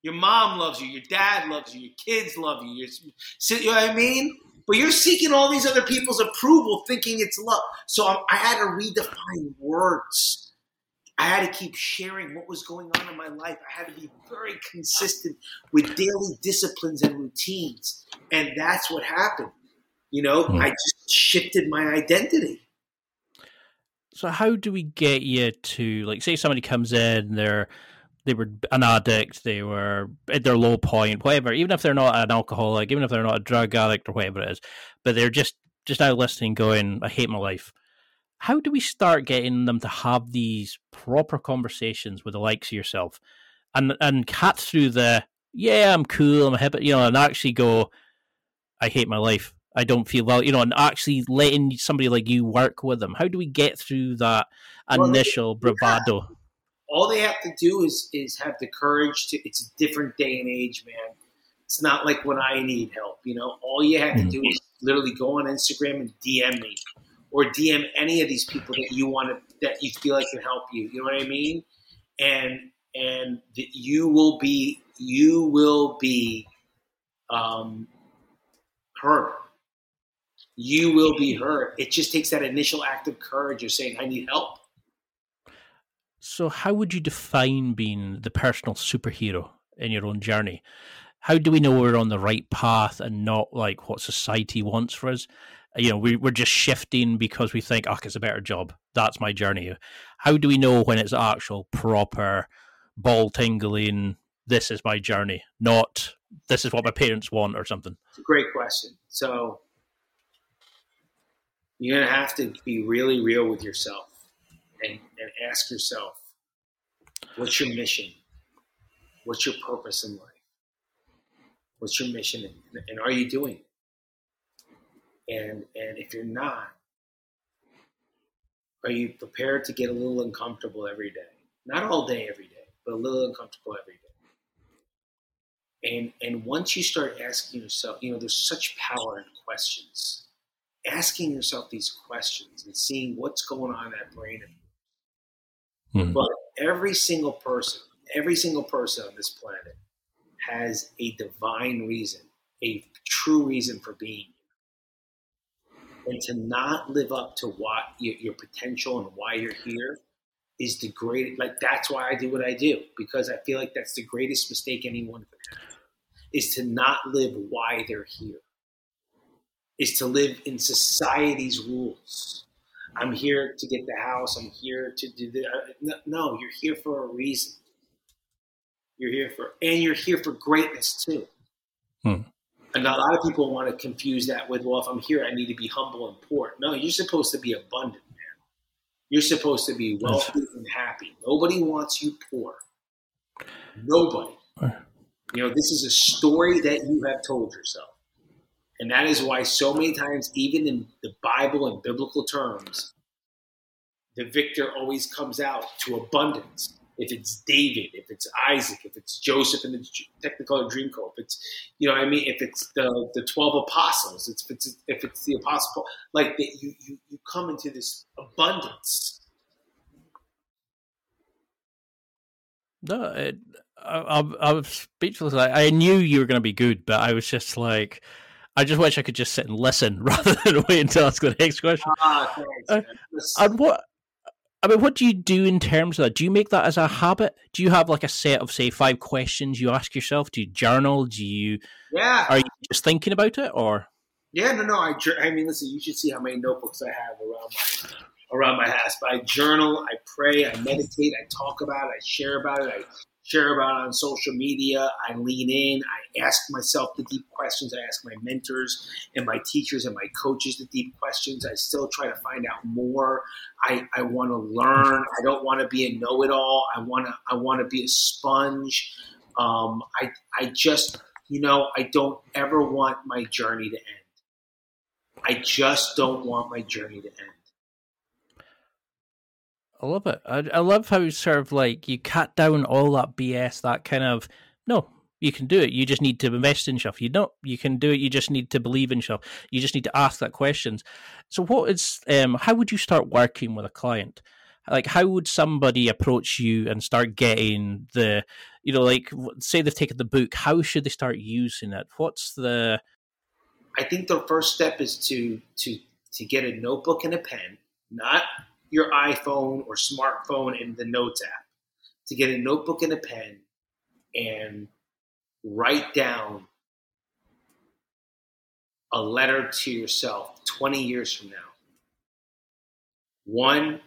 Your mom loves you. Your dad loves you. Your kids love you. you know what I mean? But you're seeking all these other people's approval, thinking it's love. So I, I had to redefine words I had to keep sharing what was going on in my life. I had to be very consistent with daily disciplines and routines. And that's what happened. You know, mm. I just shifted my identity. So how do we get you to like say somebody comes in, they're they were an addict, they were at their low point, whatever, even if they're not an alcoholic, even if they're not a drug addict or whatever it is, but they're just just now listening going, I hate my life. How do we start getting them to have these proper conversations with the likes of yourself and and cut through the yeah i'm cool i'm a hip you know and actually go i hate my life i don't feel well you know and actually letting somebody like you work with them how do we get through that initial well, bravado yeah. all they have to do is is have the courage to it's a different day and age man it's not like when i need help you know all you have to mm-hmm. do is literally go on instagram and dm me or DM any of these people that you want to that you feel like can help you. You know what I mean? And and you will be you will be um, heard. You will be heard. It just takes that initial act of courage of saying, "I need help." So, how would you define being the personal superhero in your own journey? How do we know we're on the right path and not like what society wants for us? you know we, we're just shifting because we think oh it's a better job that's my journey how do we know when it's actual proper ball tingling this is my journey not this is what my parents want or something it's a great question so you're going to have to be really real with yourself and, and ask yourself what's your mission what's your purpose in life what's your mission and, and are you doing it and and if you're not, are you prepared to get a little uncomfortable every day? Not all day every day, but a little uncomfortable every day. And and once you start asking yourself, you know, there's such power in questions. Asking yourself these questions and seeing what's going on in that brain of yours. Hmm. But every single person, every single person on this planet has a divine reason, a true reason for being and to not live up to what your, your potential and why you're here is the great like that's why I do what I do because I feel like that's the greatest mistake anyone could have is to not live why they're here is to live in society's rules I'm here to get the house I'm here to do the uh, no you're here for a reason you're here for and you're here for greatness too hmm. And a lot of people want to confuse that with, well, if I'm here, I need to be humble and poor. No, you're supposed to be abundant, man. You're supposed to be wealthy and happy. Nobody wants you poor. Nobody. You know, this is a story that you have told yourself. And that is why so many times, even in the Bible and biblical terms, the victor always comes out to abundance. if it's David, if it's Isaac, if it's Joseph in the Technicolor Dreamcoat, if it's you know what I mean, if it's the the twelve apostles, if it's if it's the apostle, like that you you you come into this abundance. No, it, I, I, I was speechless. I, I knew you were going to be good, but I was just like, I just wish I could just sit and listen rather than wait until I ask the next question. Ah, thanks, uh, and what I mean, what do you do in terms of that? Do you make that as a habit? Do you have like a set of say five questions you ask yourself? Do you journal? Do you? Yeah. Are you just thinking about it, or? Yeah, no, no. I, I mean, listen. You should see how many notebooks I have around my around my house. But I journal, I pray, I meditate, I talk about it, I share about it, I share about it on social media. I lean in. I ask myself the deep questions. I ask my mentors and my teachers and my coaches the deep questions. I still try to find out more. I, I want to learn. I don't want to be a know-it-all. I want to I want to be a sponge. Um, I I just you know I don't ever want my journey to end. I just don't want my journey to end. I love it. I, I love how sort of like you cut down all that BS, that kind of no, you can do it. You just need to invest in stuff. You know, you can do it. You just need to believe in stuff. You just need to ask that questions. So, what is um? How would you start working with a client? Like, how would somebody approach you and start getting the, you know, like say they've taken the book. How should they start using it? What's the? I think the first step is to to to get a notebook and a pen, not your iPhone or smartphone in the Notes app to get a notebook and a pen and write down a letter to yourself 20 years from now. One,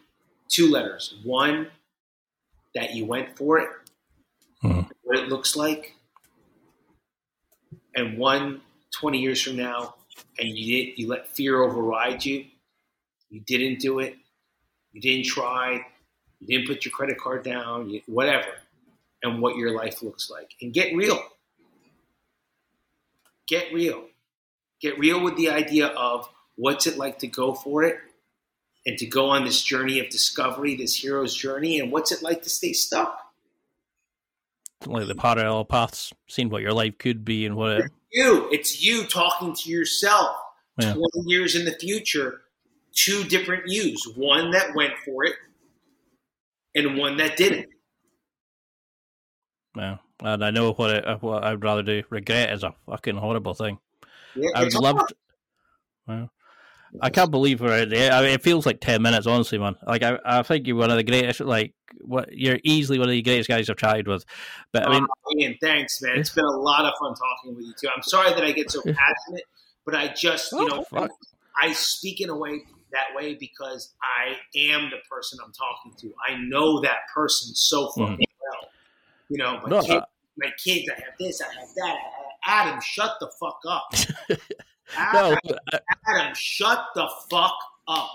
two letters. One, that you went for it, mm-hmm. what it looks like, and one 20 years from now, and you did, you let fear override you, you didn't do it, you didn't try, you didn't put your credit card down, you, whatever, and what your life looks like. And get real. Get real. Get real with the idea of what's it like to go for it and to go on this journey of discovery, this hero's journey, and what's it like to stay stuck. Like the parallel paths, seeing what your life could be and what it. You. It's you talking to yourself yeah. 20 years in the future two different yous one that went for it and one that didn't. Yeah, and I know what, it, uh, what I'd rather do. Regret is a fucking horrible thing. Yeah, I would love. To, well, I can't believe we're out there. I mean, it feels like ten minutes, honestly, man. Like I, I think you're one of the greatest. Like what you're easily one of the greatest guys I've tried with. But I mean, oh, Ian, thanks, man. It's been a lot of fun talking with you too. I'm sorry that I get so passionate, but I just, you oh, know, fuck. I speak in a way that way because I am the person I'm talking to. I know that person so fucking mm. well. You know, my, no, kid, uh, my kids, I have this, I have that. Adam, shut the fuck up. Adam, no, uh, Adam, shut the fuck up.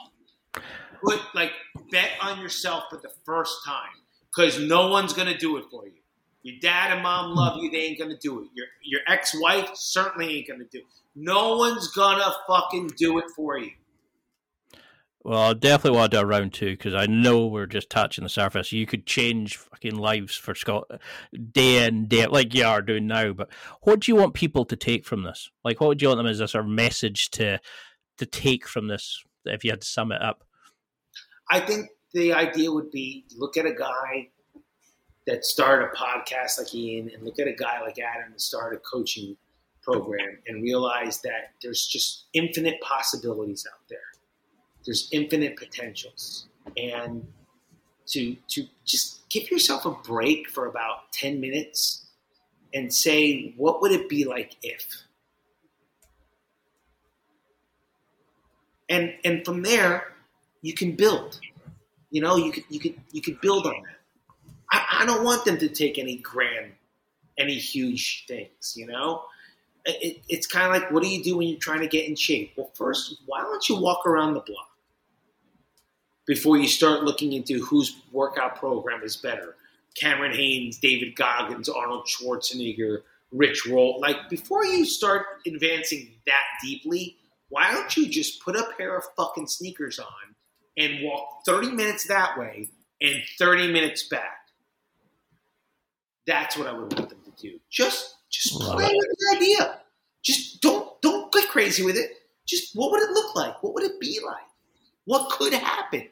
Put like bet on yourself for the first time because no one's gonna do it for you. Your dad and mom love you; they ain't gonna do it. Your your ex wife certainly ain't gonna do. it. No one's gonna fucking do it for you. Well, I definitely want to do a round two because I know we're just touching the surface. You could change fucking lives for Scott day in day out, like you are doing now. But what do you want people to take from this? Like, what would you want them as a sort of message to to take from this? If you had to sum it up, I think the idea would be look at a guy that started a podcast like Ian, and look at a guy like Adam that started a coaching program, and realize that there's just infinite possibilities out there there's infinite potentials. And to to just give yourself a break for about 10 minutes and say what would it be like if? And and from there you can build. You know you could you could you could build on that. I, I don't want them to take any grand any huge things you know? It, it's kind of like what do you do when you're trying to get in shape? Well first why don't you walk around the block before you start looking into whose workout program is better. Cameron Hanes, David Goggins, Arnold Schwarzenegger, Rich Roll. Like before you start advancing that deeply, why don't you just put a pair of fucking sneakers on and walk 30 minutes that way and 30 minutes back? That's what I would want them to do. Just just play with the idea. Just don't don't get crazy with it. Just what would it look like? What would it be like? What could happen?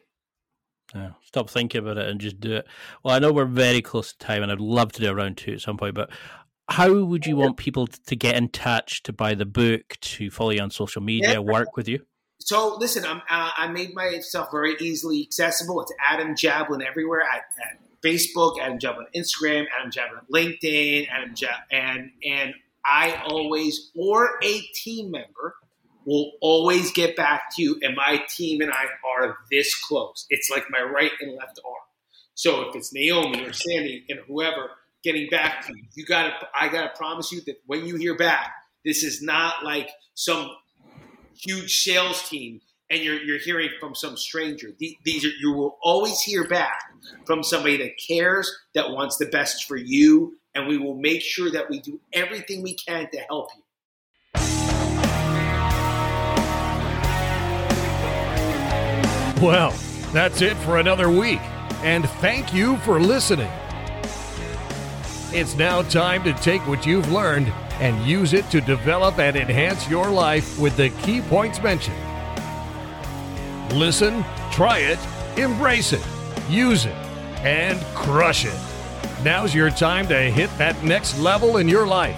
Yeah, stop thinking about it and just do it. Well, I know we're very close to time, and I'd love to do a round two at some point. But how would you want people to get in touch, to buy the book, to follow you on social media, yeah. work with you? So listen, I'm, uh, I made myself very easily accessible. It's Adam Jablin everywhere at, at Facebook, Adam Jablin Instagram, Adam Jablin LinkedIn, Adam Jab- and and I always or a team member will always get back to you. And my team and I are this close. It's like my right and left arm. So if it's Naomi or Sandy and whoever getting back to you, you got to. I got to promise you that when you hear back, this is not like some huge sales team and you're, you're hearing from some stranger. These are, you will always hear back from somebody that cares, that wants the best for you, and we will make sure that we do everything we can to help you. Well, that's it for another week, and thank you for listening. It's now time to take what you've learned and use it to develop and enhance your life with the key points mentioned. Listen, try it, embrace it, use it, and crush it. Now's your time to hit that next level in your life.